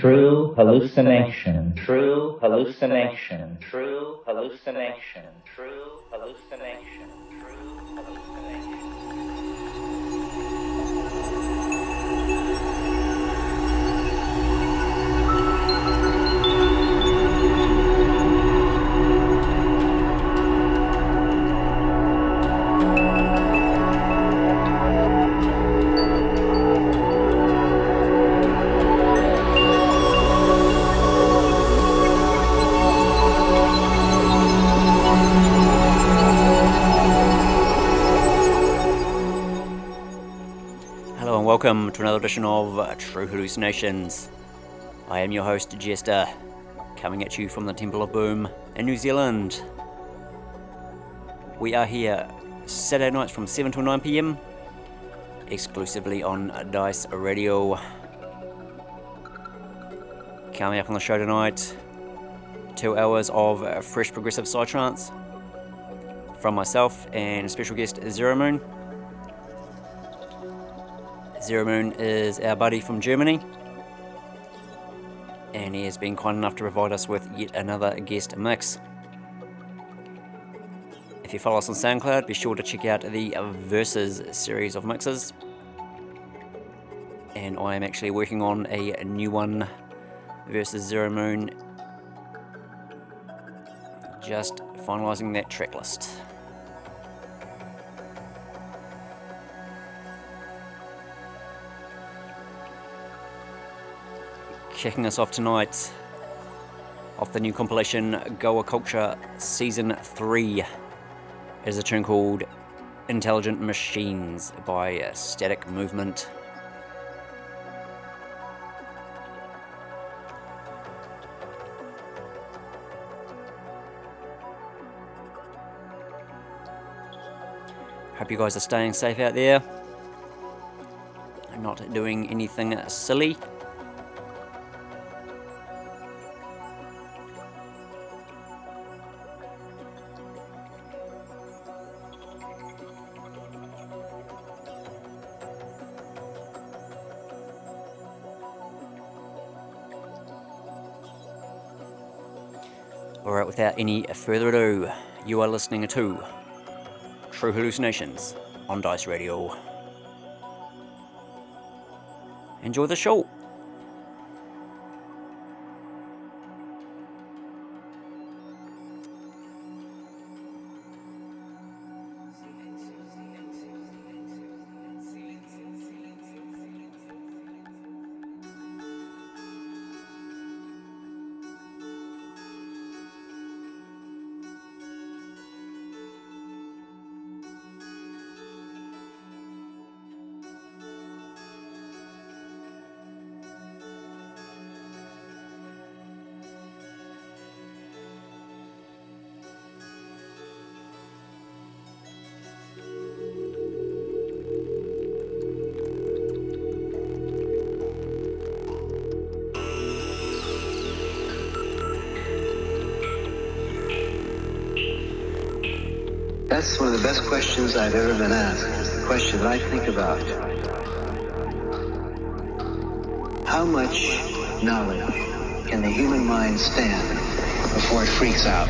True hallucination. True hallucination. True hallucination. True hallucination. True hallucination. Welcome to another edition of uh, True Hallucinations. I am your host, Jester, coming at you from the Temple of Boom in New Zealand. We are here Saturday nights from 7 to 9 pm, exclusively on Dice Radio. Coming up on the show tonight, two hours of uh, fresh progressive psytrance from myself and special guest Zero Moon. Zero Moon is our buddy from Germany, and he has been kind enough to provide us with yet another guest mix. If you follow us on SoundCloud, be sure to check out the Versus series of mixes. And I am actually working on a new one versus Zero Moon. Just finalising that track list. Kicking us off tonight off the new compilation Goa Culture Season 3 is a tune called Intelligent Machines by Static Movement. Hope you guys are staying safe out there. Not doing anything silly. Alright, without any further ado, you are listening to True Hallucinations on Dice Radio. Enjoy the show! Best questions I've ever been asked. It's the question I think about. How much knowledge can the human mind stand before it freaks out?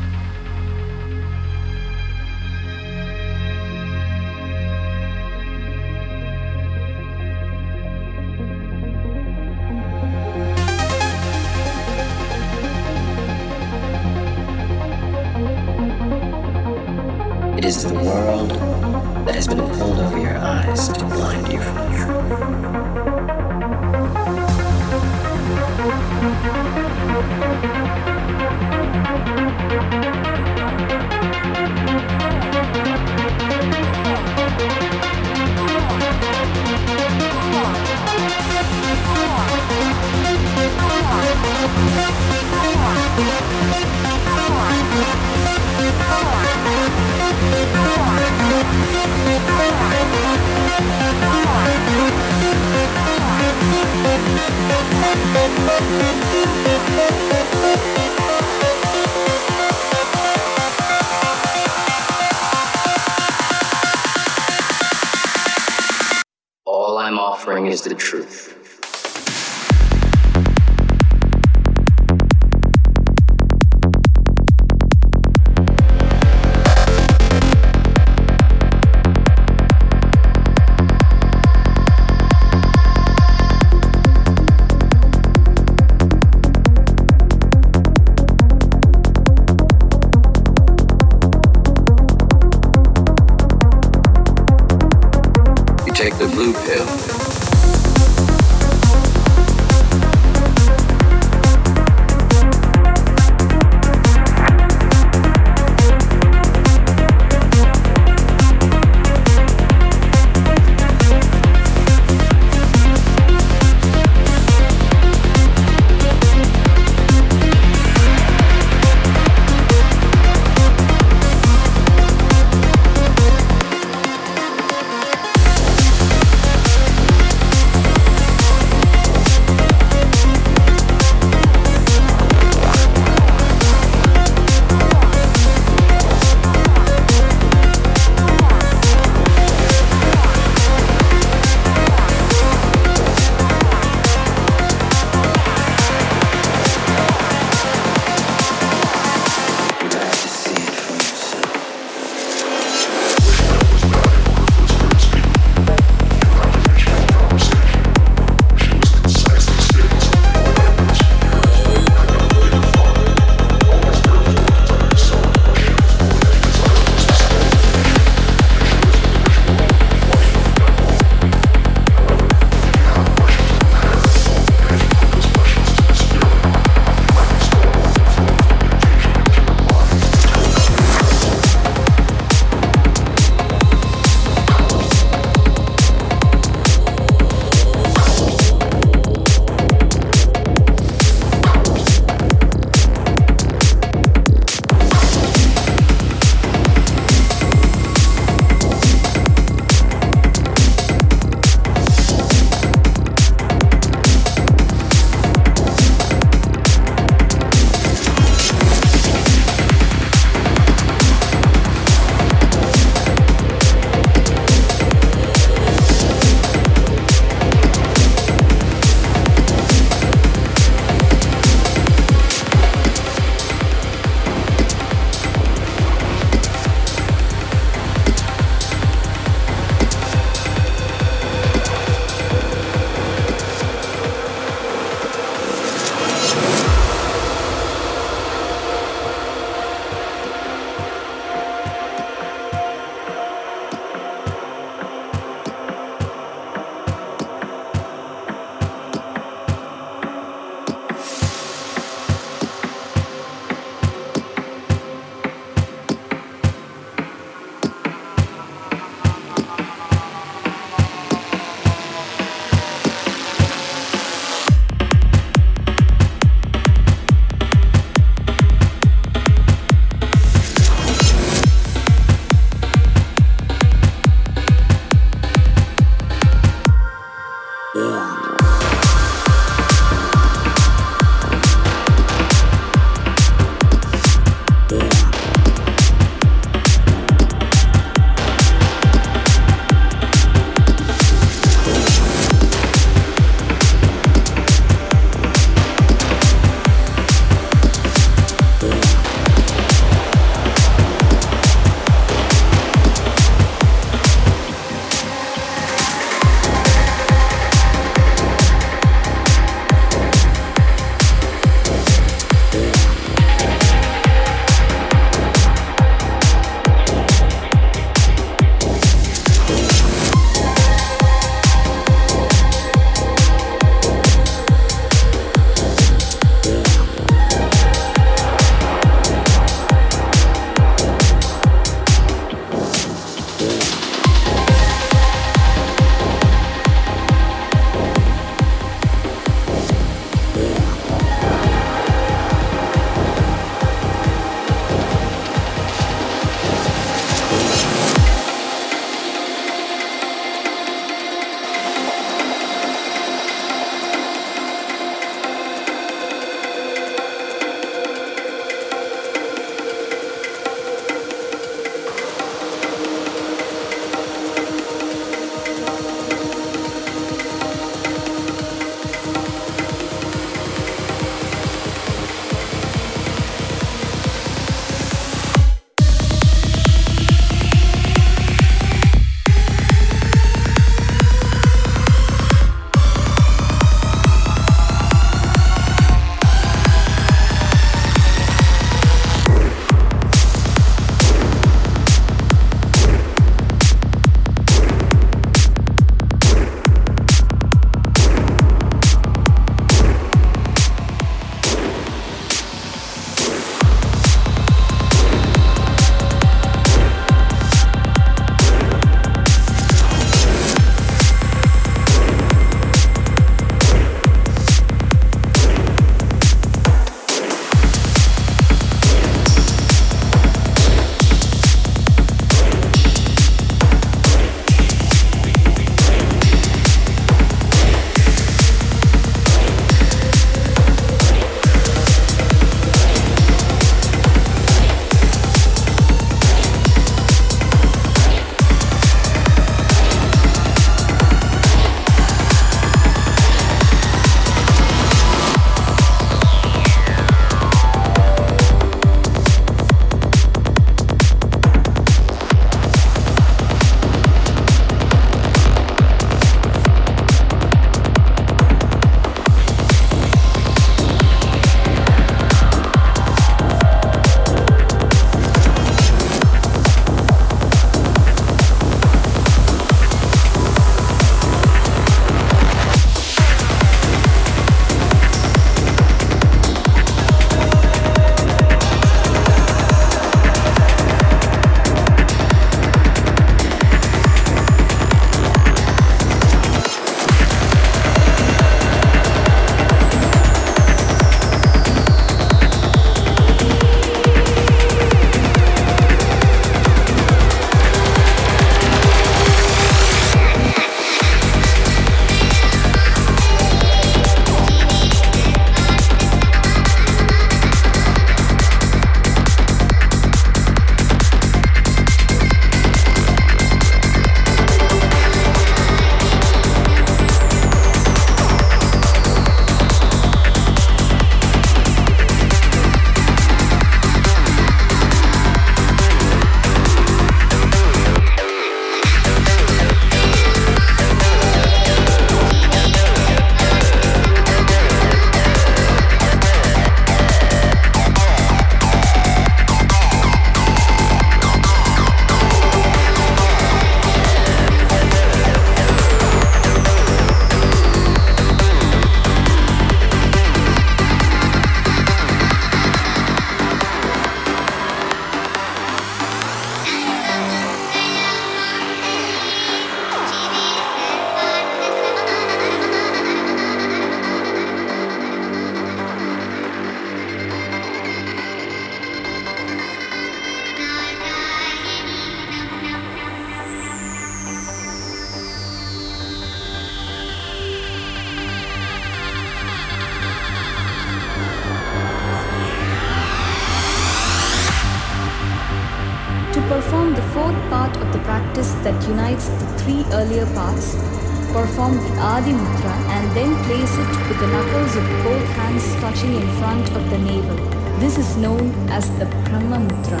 Perform the Adi Mudra and then place it with the knuckles of both hands touching in front of the navel. This is known as the Brahma Mudra.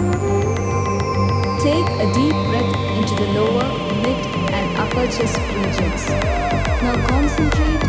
Take a deep breath into the lower, mid, and upper chest regions. Now concentrate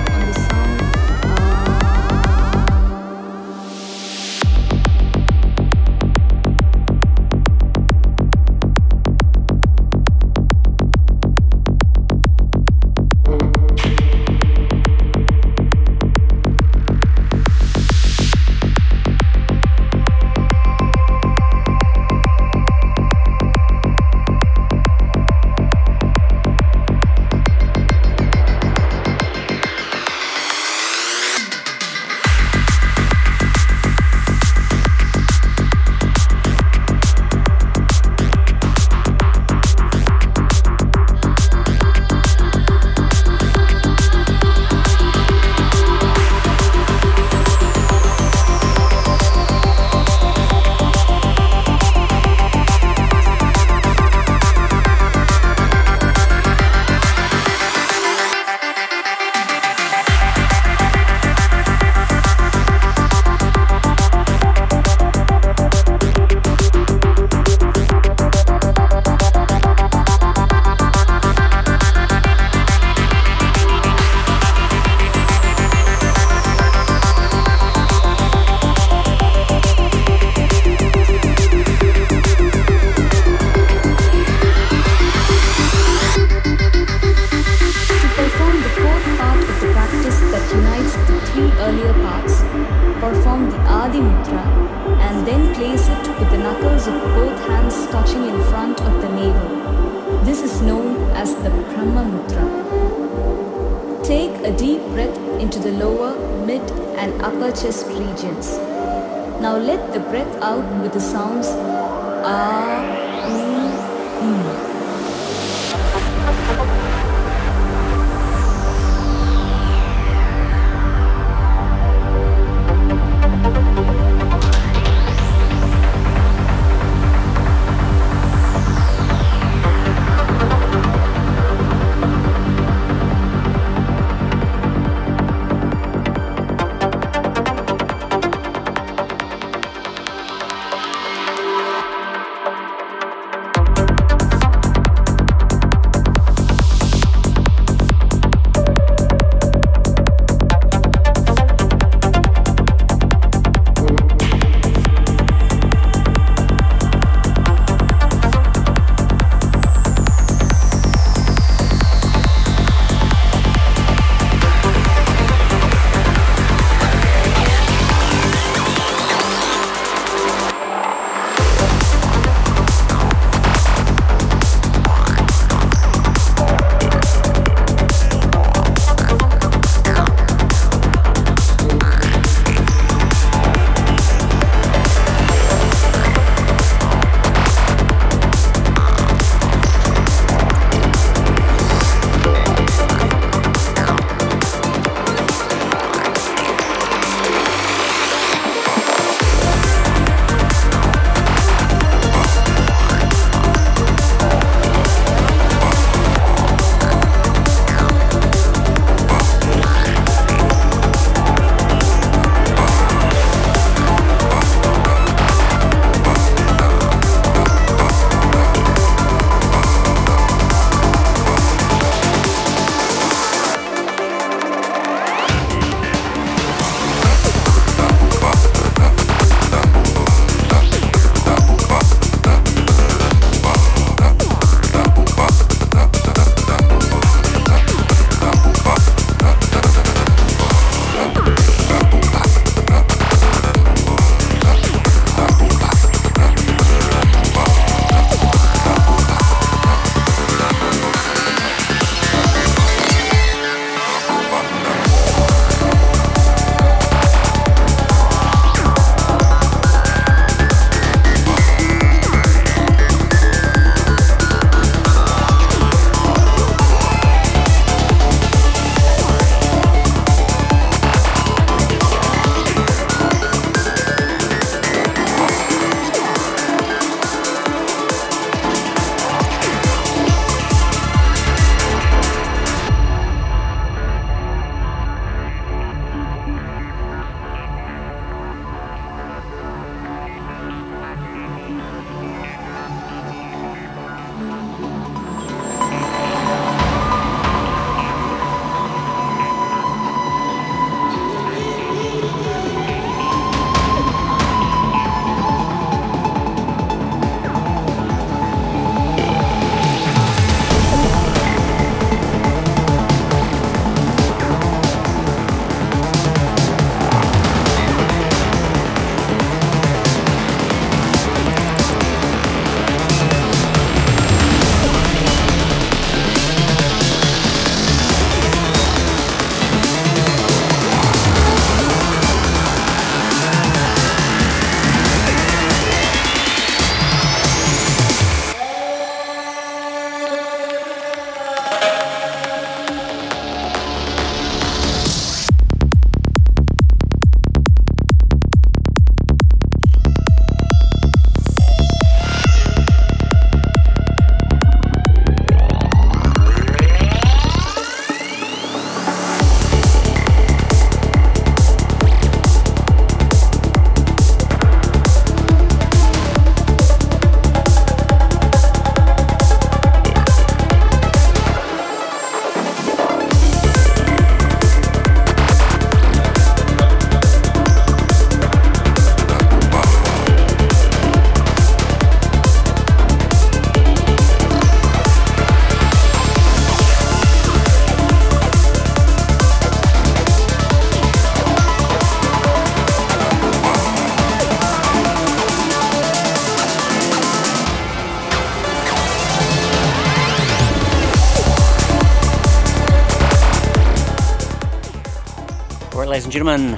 ladies and gentlemen,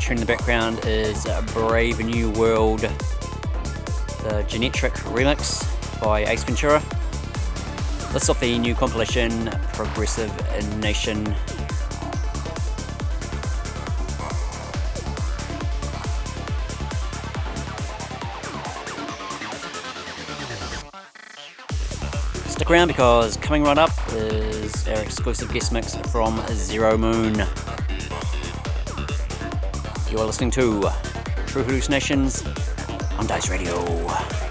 tune in the background is Brave New World, the Genetric remix by Ace Ventura. This off the new compilation Progressive Nation. Stick around because coming right up is our exclusive guest mix from Zero Moon. You are listening to True Hallucinations on Dice Radio.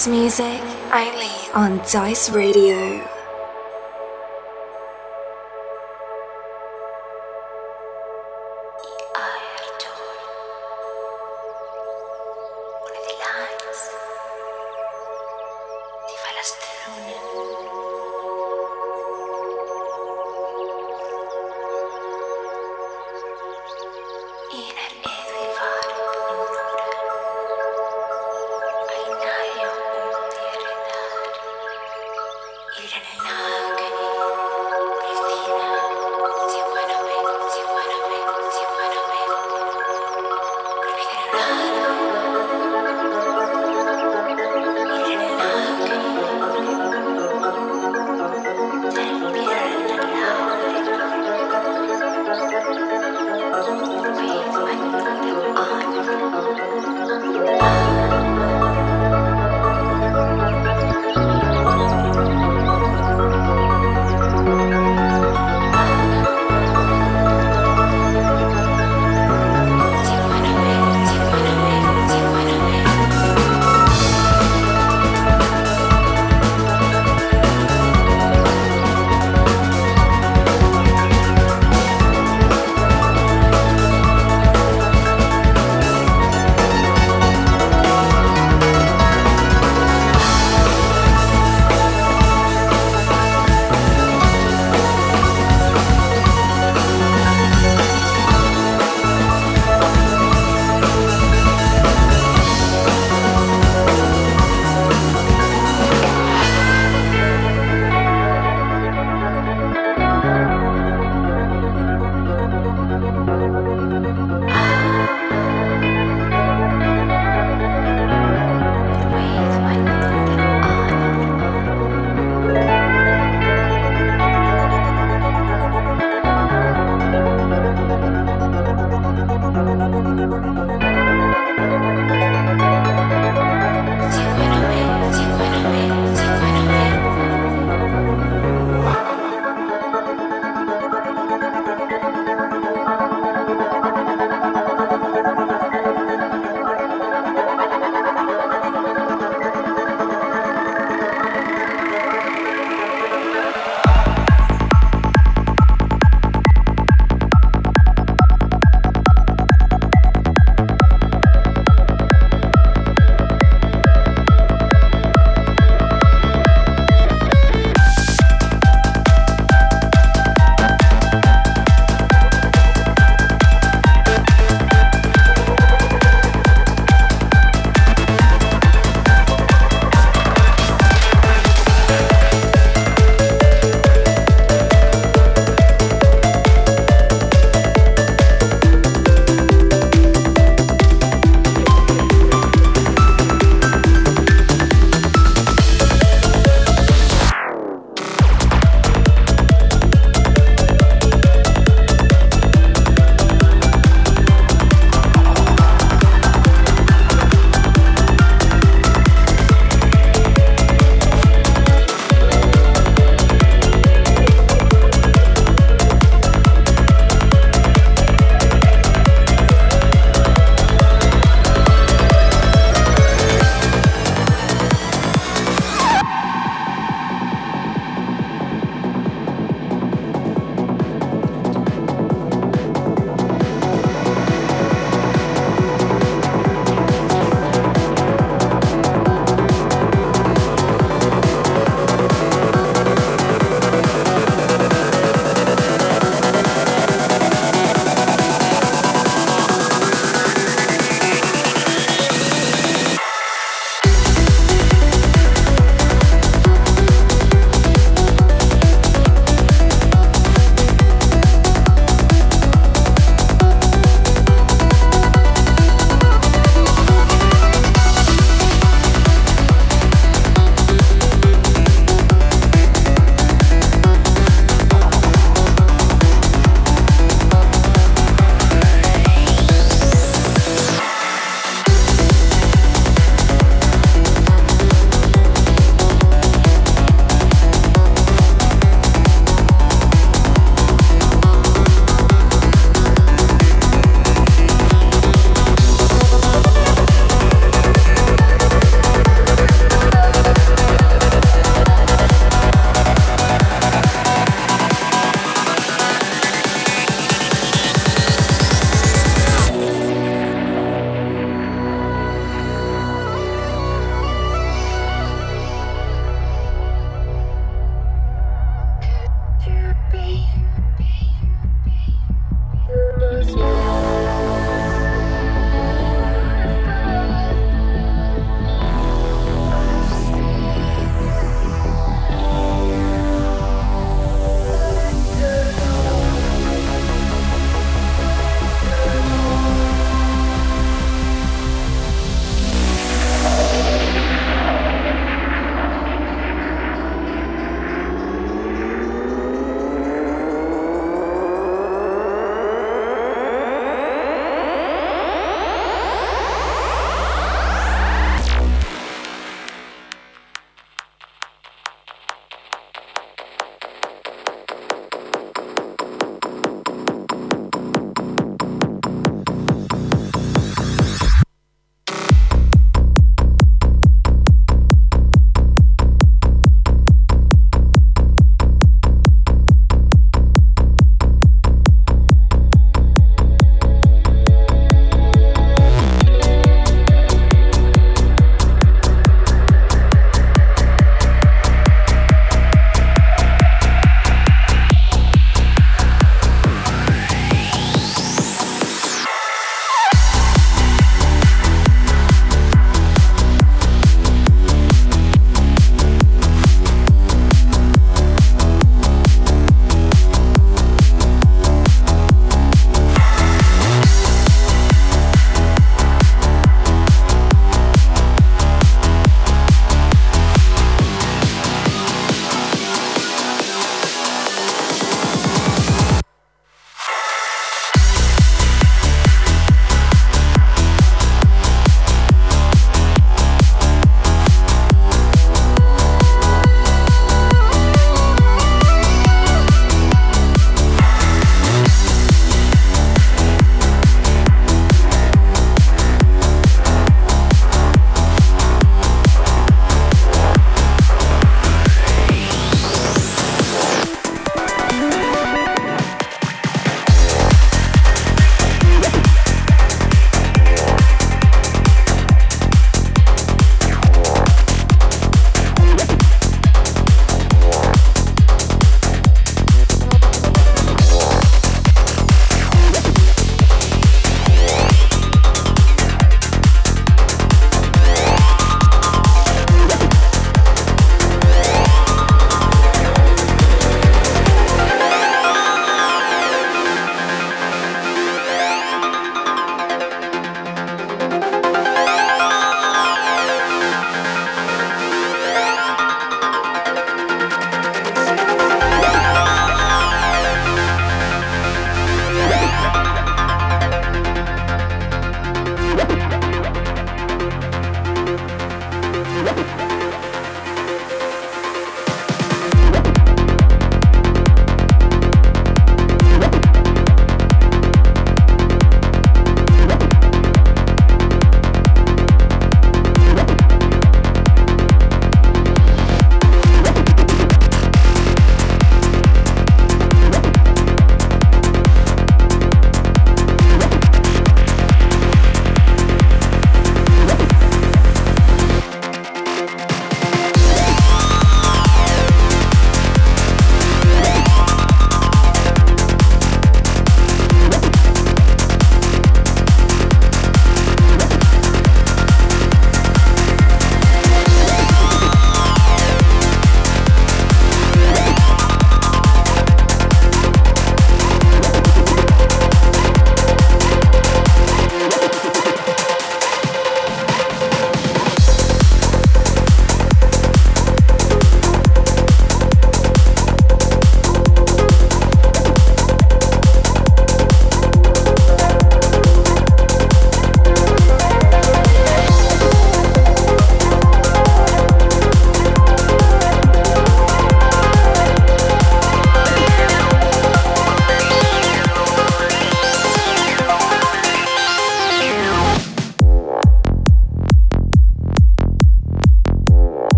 Best music, only on Dice Radio.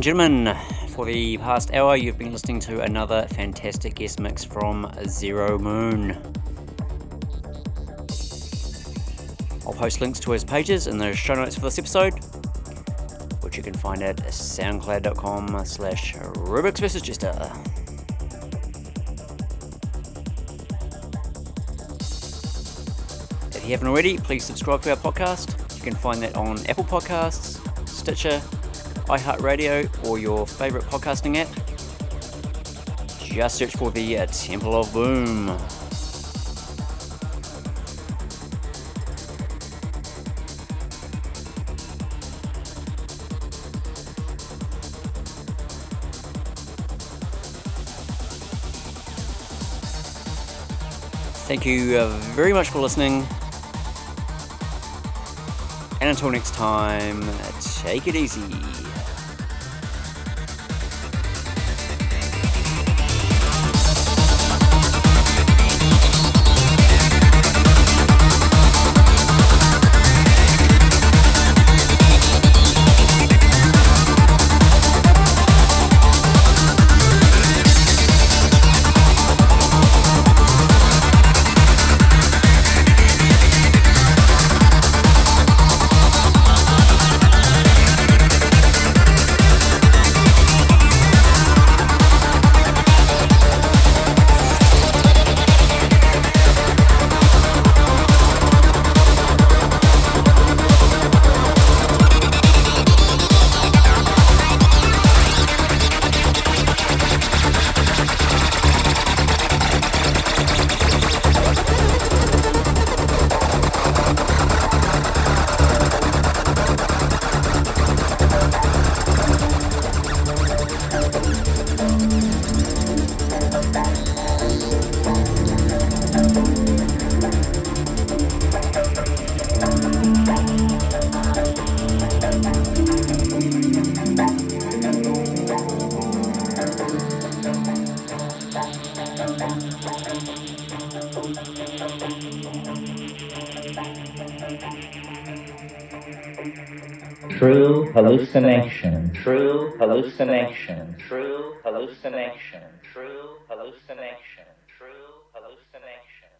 And gentlemen, for the past hour, you've been listening to another fantastic guest mix from Zero Moon. I'll post links to his pages in the show notes for this episode, which you can find at soundcloud.com slash Rubik's vs. Jester. If you haven't already, please subscribe to our podcast. You can find that on Apple Podcasts, Stitcher, iHeartRadio, or your favourite podcasting app. Just search for the uh, Temple of Boom. Thank you uh, very much for listening. And until next time, take it easy. Hallucination, true hallucination, true hallucination, true hallucination, true hallucination.